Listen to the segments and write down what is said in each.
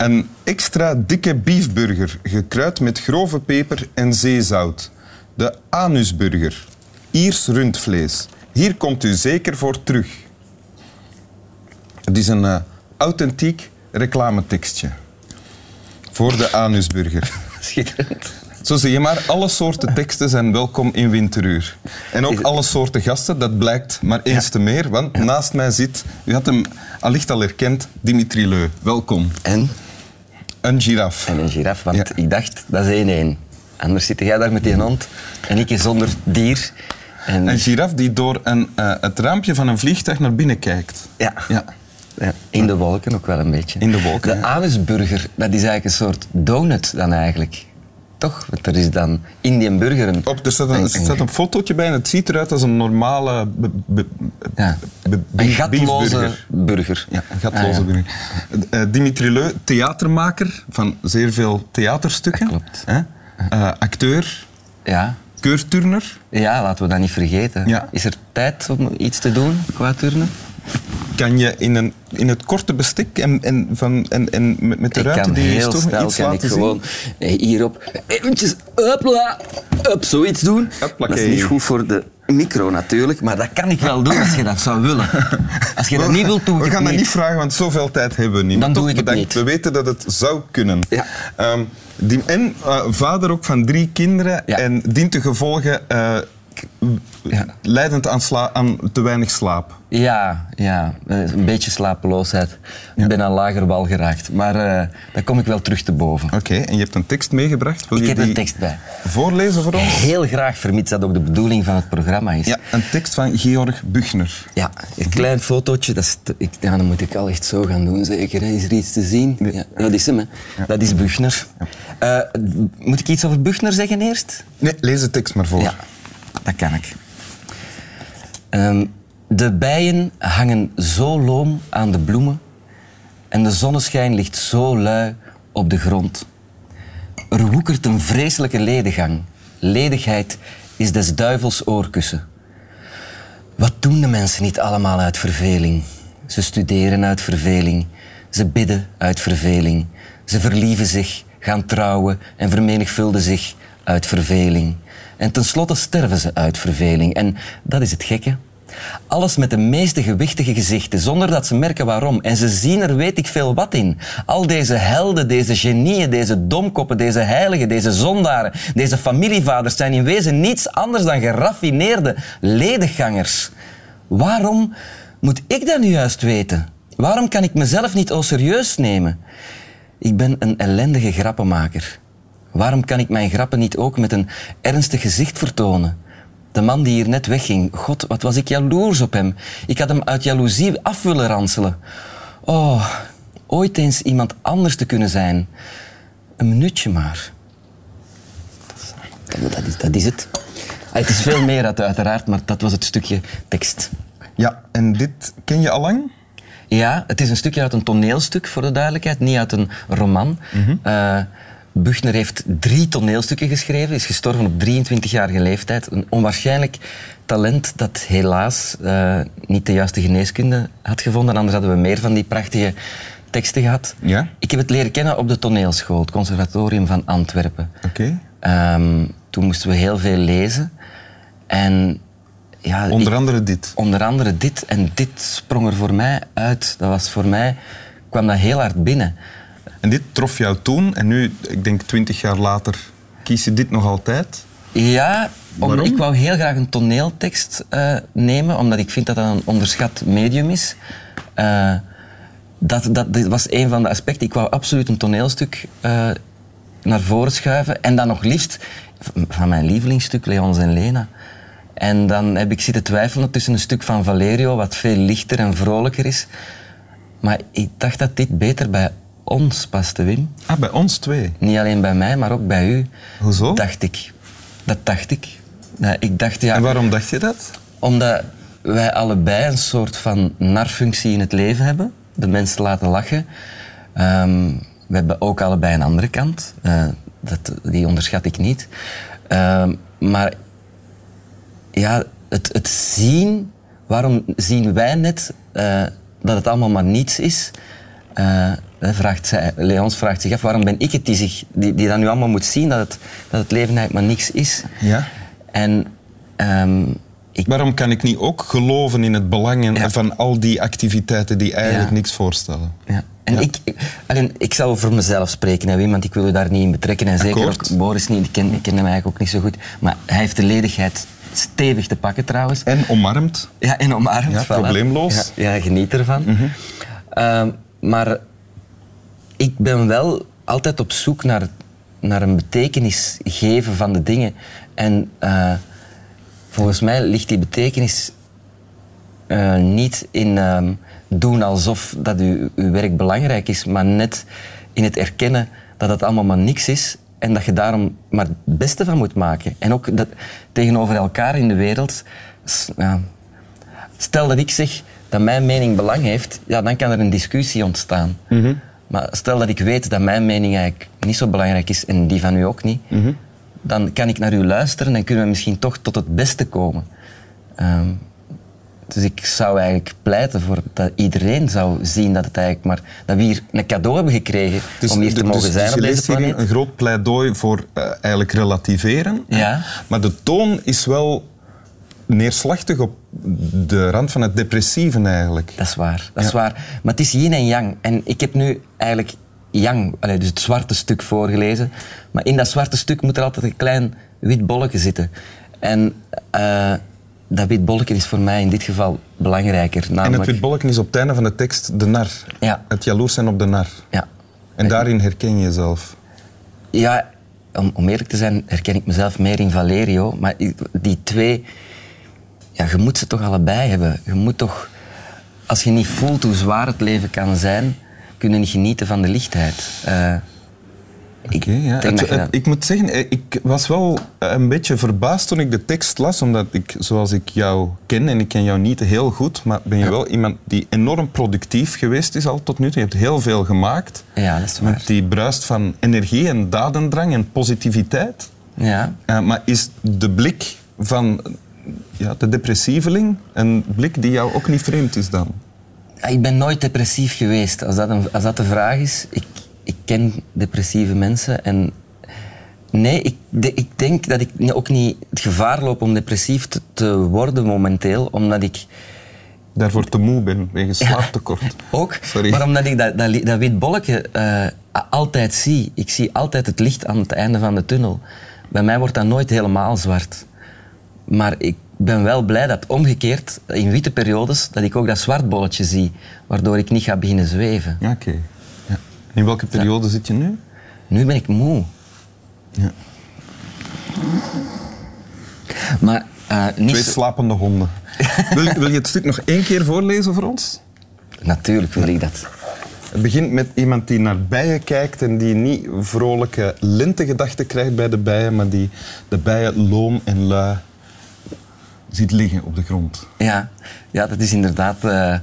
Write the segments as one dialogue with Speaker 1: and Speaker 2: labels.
Speaker 1: Een extra dikke beefburger, gekruid met grove peper en zeezout. De anusburger. Iers rundvlees. Hier komt u zeker voor terug. Het is een eh, authentiek reclametekstje. Voor de anusburger.
Speaker 2: Schitterend.
Speaker 1: Zo zie je maar, alle soorten teksten zijn welkom in Winteruur. En ook alle soorten gasten, dat blijkt maar eens te meer. Want naast mij zit, u had hem allicht al herkend, Dimitri Leu. Welkom.
Speaker 2: En?
Speaker 1: Een giraf.
Speaker 2: En een giraf, want
Speaker 1: Ja.
Speaker 2: ik dacht, dat is één één. Anders zit jij daar met die hond en ik zonder dier. En,
Speaker 1: Een giraf die door een, eh, het raampje van een vliegtuig naar binnen kijkt.
Speaker 2: ja.
Speaker 1: Ja.
Speaker 2: Ja, in de wolken ook wel een beetje.
Speaker 1: In de wolken,
Speaker 2: De
Speaker 1: ja.
Speaker 2: anusburger, dat is eigenlijk een soort donut dan eigenlijk. Toch? Want er is dan in die burger een...
Speaker 1: Op, er staat een, er staat een fotootje bij en het ziet eruit als een normale be- be-
Speaker 2: ja,
Speaker 1: be-
Speaker 2: een gatloze burger.
Speaker 1: Ja, een gatloze
Speaker 2: Ah, ja.
Speaker 1: burger. Eh, Dimitri Leu, theatermaker van zeer veel theaterstukken.
Speaker 2: Dat klopt.
Speaker 1: Hè? Eh, acteur,
Speaker 2: Ja.
Speaker 1: keurturner.
Speaker 2: ja, laten we dat niet vergeten.
Speaker 1: Ja.
Speaker 2: Is er tijd om iets te doen qua turnen?
Speaker 1: Kan je in, een, in het korte bestek en, en, van, en, en met de ruimte die je
Speaker 2: heel
Speaker 1: toch
Speaker 2: snel
Speaker 1: iets
Speaker 2: kan ik gewoon eh, hierop eventjes hopla, up, zoiets doen. Dat is niet goed voor de micro natuurlijk, maar dat kan ik wel doen als je dat zou willen. Als je dat niet wilt, doe ik
Speaker 1: We gaan dat
Speaker 2: niet.
Speaker 1: vragen, want zoveel tijd hebben we niet.
Speaker 2: Dan doe ik het niet.
Speaker 1: We weten dat het zou kunnen.
Speaker 2: Ja.
Speaker 1: Ehm, die, en eh, vader ook van drie kinderen
Speaker 2: Ja.
Speaker 1: en dient te gevolgen eh,
Speaker 2: Ja.
Speaker 1: leidend aan, sla- aan te weinig slaap.
Speaker 2: Ja, ja, eh, een beetje slapeloosheid. Ik ben aan lager wal geraakt, maar eh daar kom ik wel terug te boven.
Speaker 1: Oké, en je hebt een tekst meegebracht. Wil
Speaker 2: Ik
Speaker 1: je
Speaker 2: heb
Speaker 1: die
Speaker 2: een tekst bij.
Speaker 1: voorlezen voor ons?
Speaker 2: Heel graag, vermits dat ook de bedoeling van het programma is.
Speaker 1: Ja, een tekst van Georg Buchner.
Speaker 2: Ja, een klein fotootje, dat is te- ik, ja, moet ik al echt zo gaan doen, zeker. hè. Is er iets te zien? Ja, dat is hem, hè. Dat is Buchner. Eh, moet ik iets over Buchner zeggen eerst?
Speaker 1: Nee, lees de tekst maar voor.
Speaker 2: Dat kan ik. Ehm, de bijen hangen zo loom aan de bloemen en de zonneschijn ligt zo lui op de grond. Er woekert een vreselijke ledegang. Ledigheid is des duivels oorkussen. Wat doen de mensen niet allemaal uit verveling? Ze studeren uit verveling. Ze bidden uit verveling. Ze verlieven zich, gaan trouwen en vermenigvuldigen zich uit verveling. En tenslotte sterven ze uit verveling. En dat is het gekke. Alles met de meeste gewichtige gezichten, zonder dat ze merken waarom. En ze zien er weet ik veel wat in. Al deze helden, deze genieën, deze domkoppen, deze heiligen, deze zondaren, deze familievaders zijn in wezen niets anders dan geraffineerde lediggangers. Waarom moet ik dat nu juist weten? Waarom kan ik mezelf niet au serieus nemen? Ik ben een ellendige grappenmaker. Waarom kan ik mijn grappen niet ook met een ernstig gezicht vertonen? De man die hier net wegging, god, wat was ik jaloers op hem. Ik had hem uit jaloezie af willen ranselen. Oh, ooit eens iemand anders te kunnen zijn. Een minuutje maar. Dat is, dat is, dat is het. Ah, Het is veel meer uit- uiteraard, maar dat was het stukje tekst.
Speaker 1: Ja, en dit ken je al lang?
Speaker 2: Ja, het is een stukje uit een toneelstuk, voor de duidelijkheid, niet uit een roman. Eh, Buchner heeft drie toneelstukken geschreven, is gestorven op 23-jarige leeftijd. Een onwaarschijnlijk talent dat helaas eh, niet de juiste geneeskunde had gevonden. Anders hadden we meer van die prachtige teksten gehad.
Speaker 1: Ja.
Speaker 2: Ik heb het leren kennen op de toneelschool, het Conservatorium van Antwerpen.
Speaker 1: Oké.
Speaker 2: Ehm, toen moesten we heel veel lezen. En ja,
Speaker 1: Onder
Speaker 2: ik-
Speaker 1: andere dit.
Speaker 2: Onder andere dit. En dit sprong er voor mij uit. Dat was voor mij... kwam dat heel hard binnen.
Speaker 1: En dit trof jou toen en nu, ik denk twintig jaar later, kies je dit nog altijd?
Speaker 2: Ja, om, ik wou heel graag een toneeltekst eh, nemen, omdat ik vind dat dat een onderschat medium is. Eh, dat, dat, dit was een van de aspecten. Ik wou absoluut een toneelstuk eh, naar voren schuiven. En dan nog liefst van mijn lievelingsstuk, Leons en Lena. En dan heb ik zitten twijfelen tussen een stuk van Valerio, wat veel lichter en vrolijker is. Maar ik dacht dat dit beter bij ons paste, Wim.
Speaker 1: Ah, bij ons twee.
Speaker 2: Niet alleen bij mij, maar ook bij u.
Speaker 1: Hoezo?
Speaker 2: Dacht ik. Dat dacht ik. Ja, ik dacht, ja,
Speaker 1: En waarom dacht je dat?
Speaker 2: omdat wij allebei een soort van narfunctie in het leven hebben. De mensen laten lachen. Ehm, we hebben ook allebei een andere kant. Eh, dat, die onderschat ik niet. Ehm, maar ja, het, het zien... Waarom zien wij net eh, dat het allemaal maar niets is? Eh, vraagt zij, Leons vraagt zich af, waarom ben ik het die, zich, die, die dan nu allemaal moet zien dat het, dat het leven eigenlijk maar niks is.
Speaker 1: Ja.
Speaker 2: En ehm, ik,
Speaker 1: Waarom kan ik niet ook geloven in het belang
Speaker 2: Ja.
Speaker 1: van al die activiteiten die eigenlijk
Speaker 2: Ja.
Speaker 1: niks voorstellen?
Speaker 2: ja. En
Speaker 1: Ja.
Speaker 2: ik, alleen, ik zal voor mezelf spreken, hè, Wim, want ik wil u daar niet in betrekken. En zeker ook Boris niet, ik ken, ik ken hem eigenlijk ook niet zo goed. Maar hij heeft de ledigheid stevig te pakken trouwens.
Speaker 1: En omarmd.
Speaker 2: Ja, en omarmd.
Speaker 1: Ja,
Speaker 2: voilà.
Speaker 1: probleemloos.
Speaker 2: Ja, ja, geniet ervan. Ehm, maar ik ben wel altijd op zoek naar, naar een betekenis geven van de dingen. En eh, volgens mij ligt die betekenis eh, niet in ehm, doen alsof dat uw, uw werk belangrijk is, maar net in het erkennen dat het allemaal maar niks is en dat je daarom maar het beste van moet maken. En ook dat tegenover elkaar in de wereld. stel dat ik zeg dat mijn mening belang heeft, ja, dan kan er een discussie ontstaan. Maar stel dat ik weet dat mijn mening eigenlijk niet zo belangrijk is en die van u ook niet, dan kan ik naar u luisteren en kunnen we misschien toch tot het beste komen. Ehm, dus ik zou eigenlijk pleiten voor dat iedereen zou zien dat het eigenlijk maar dat we hier een cadeau hebben gekregen om hier te mogen
Speaker 1: dus-
Speaker 2: zijn
Speaker 1: dus
Speaker 2: op deze planeet.
Speaker 1: een groot pleidooi voor eh, eigenlijk relativeren.
Speaker 2: Ja.
Speaker 1: Maar de toon is wel neerslachtig op de rand van het depressieve eigenlijk.
Speaker 2: Dat is waar, dat is
Speaker 1: Ja.
Speaker 2: waar. Maar het is yin en yang. En ik heb nu eigenlijk yang, dus het zwarte stuk voorgelezen. Maar in dat zwarte stuk moet er altijd een klein wit bolletje zitten. En eh, dat wit bolletje is voor mij in dit geval belangrijker.
Speaker 1: En
Speaker 2: Namelijk,
Speaker 1: het witbolken is op het einde van de tekst de nar.
Speaker 2: Ja.
Speaker 1: Het jaloers zijn op de nar.
Speaker 2: Ja.
Speaker 1: En daarin herken je jezelf.
Speaker 2: Ja, om, om eerlijk te zijn herken ik mezelf meer in Valerio. Maar die twee, ja, je moet ze toch allebei hebben. Je moet toch, als je niet voelt hoe zwaar het leven kan zijn, kun je niet genieten van de lichtheid. Eh, ik
Speaker 1: ja. Het- het- ik moet zeggen, eh, ik was wel een beetje verbaasd toen ik de tekst las, omdat ik, zoals ik jou ken, en ik ken jou niet heel goed, maar ben je wel iemand die enorm productief geweest is al tot nu toe. Je hebt heel veel gemaakt.
Speaker 2: Ja, dat is waar.
Speaker 1: Met die bruist van energie en dadendrang en positiviteit.
Speaker 2: Ja.
Speaker 1: Eh, maar is de blik van ja, de depressieveling een blik die jou ook niet vreemd is dan?
Speaker 2: Ja, Ik ben nooit depressief geweest, als dat, een, als dat de vraag is. Ik, ik ken depressieve mensen en... Nee, ik, de- ik denk dat ik ook niet het gevaar loop om depressief te, te worden momenteel, omdat ik...
Speaker 1: Daarvoor te moe ben, wegens slaaptekort.
Speaker 2: Ook,
Speaker 1: Sorry.
Speaker 2: maar omdat ik dat, dat, dat wit bolletje eh, altijd zie. Ik zie altijd het licht aan het einde van de tunnel. Bij mij wordt dat nooit helemaal zwart. Maar ik ben wel blij dat omgekeerd, in witte periodes, dat ik ook dat zwart bolletje zie. Waardoor ik niet ga beginnen zweven.
Speaker 1: Ja, Oké. Ja. In welke periode zit je nu?
Speaker 2: Nu ben ik moe.
Speaker 1: Ja.
Speaker 2: Maar eh, niet
Speaker 1: Twee slapende honden. wil, je- wil je het stuk nog één keer voorlezen voor ons?
Speaker 2: Natuurlijk wil ik dat.
Speaker 1: Het begint met iemand die naar bijen kijkt en die niet vrolijke lentegedachten krijgt bij de bijen, maar die de bijen loom en lui ziet liggen op de grond.
Speaker 2: Ja, ja dat is inderdaad... eh,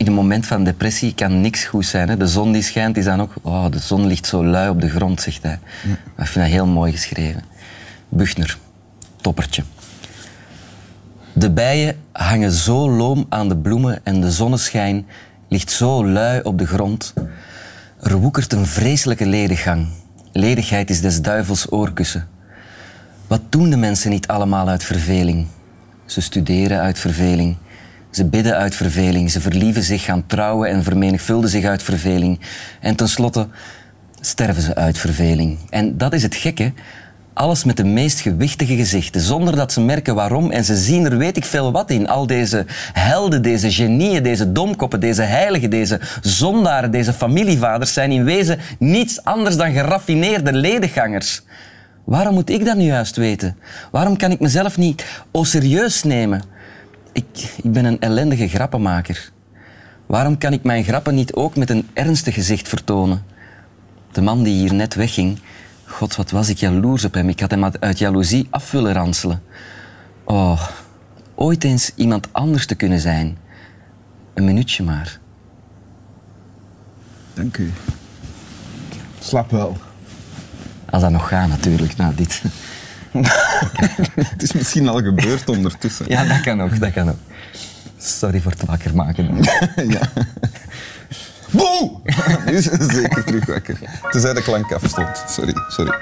Speaker 2: in een moment van depressie kan niks goed zijn. Hè. De zon die schijnt, is dan ook... Oh, de zon ligt zo lui op de grond, zegt hij. Maar ik vind dat heel mooi geschreven. Buchner, toppertje. De bijen hangen zo loom aan de bloemen en de zonneschijn ligt zo lui op de grond. Er woekert een vreselijke lediggang. Ledigheid is des duivels oorkussen. Wat doen de mensen niet allemaal uit verveling? Ze studeren uit verveling. Ze bidden uit verveling. Ze verlieven zich, gaan trouwen en vermenigvuldigen zich uit verveling. En tenslotte sterven ze uit verveling. En dat is het gekke. Alles met de meest gewichtige gezichten, zonder dat ze merken waarom. En ze zien er weet ik veel wat in. Al deze helden, deze genieën, deze domkoppen, deze heiligen, deze zondaren, deze familievaders zijn in wezen niets anders dan geraffineerde lediggangers. Waarom moet ik dat nu juist weten? Waarom kan ik mezelf niet au serieus nemen? Ik, ik ben een ellendige grappenmaker. Waarom kan ik mijn grappen niet ook met een ernstig gezicht vertonen? De man die hier net wegging, god wat was ik jaloers op hem. Ik had hem uit jaloezie af willen ranselen. Oh, ooit eens iemand anders te kunnen zijn. Een minuutje maar.
Speaker 1: Dank u. Slaap wel.
Speaker 2: Als dat nog gaat natuurlijk, na dit.
Speaker 1: Het is misschien al gebeurd ondertussen.
Speaker 2: Ja, dat kan ook, dat kan ook. Sorry voor het wakker maken.
Speaker 1: ja. Boe! Nu is ze zeker terug wakker. Tenzij de klank afstond. Sorry, sorry.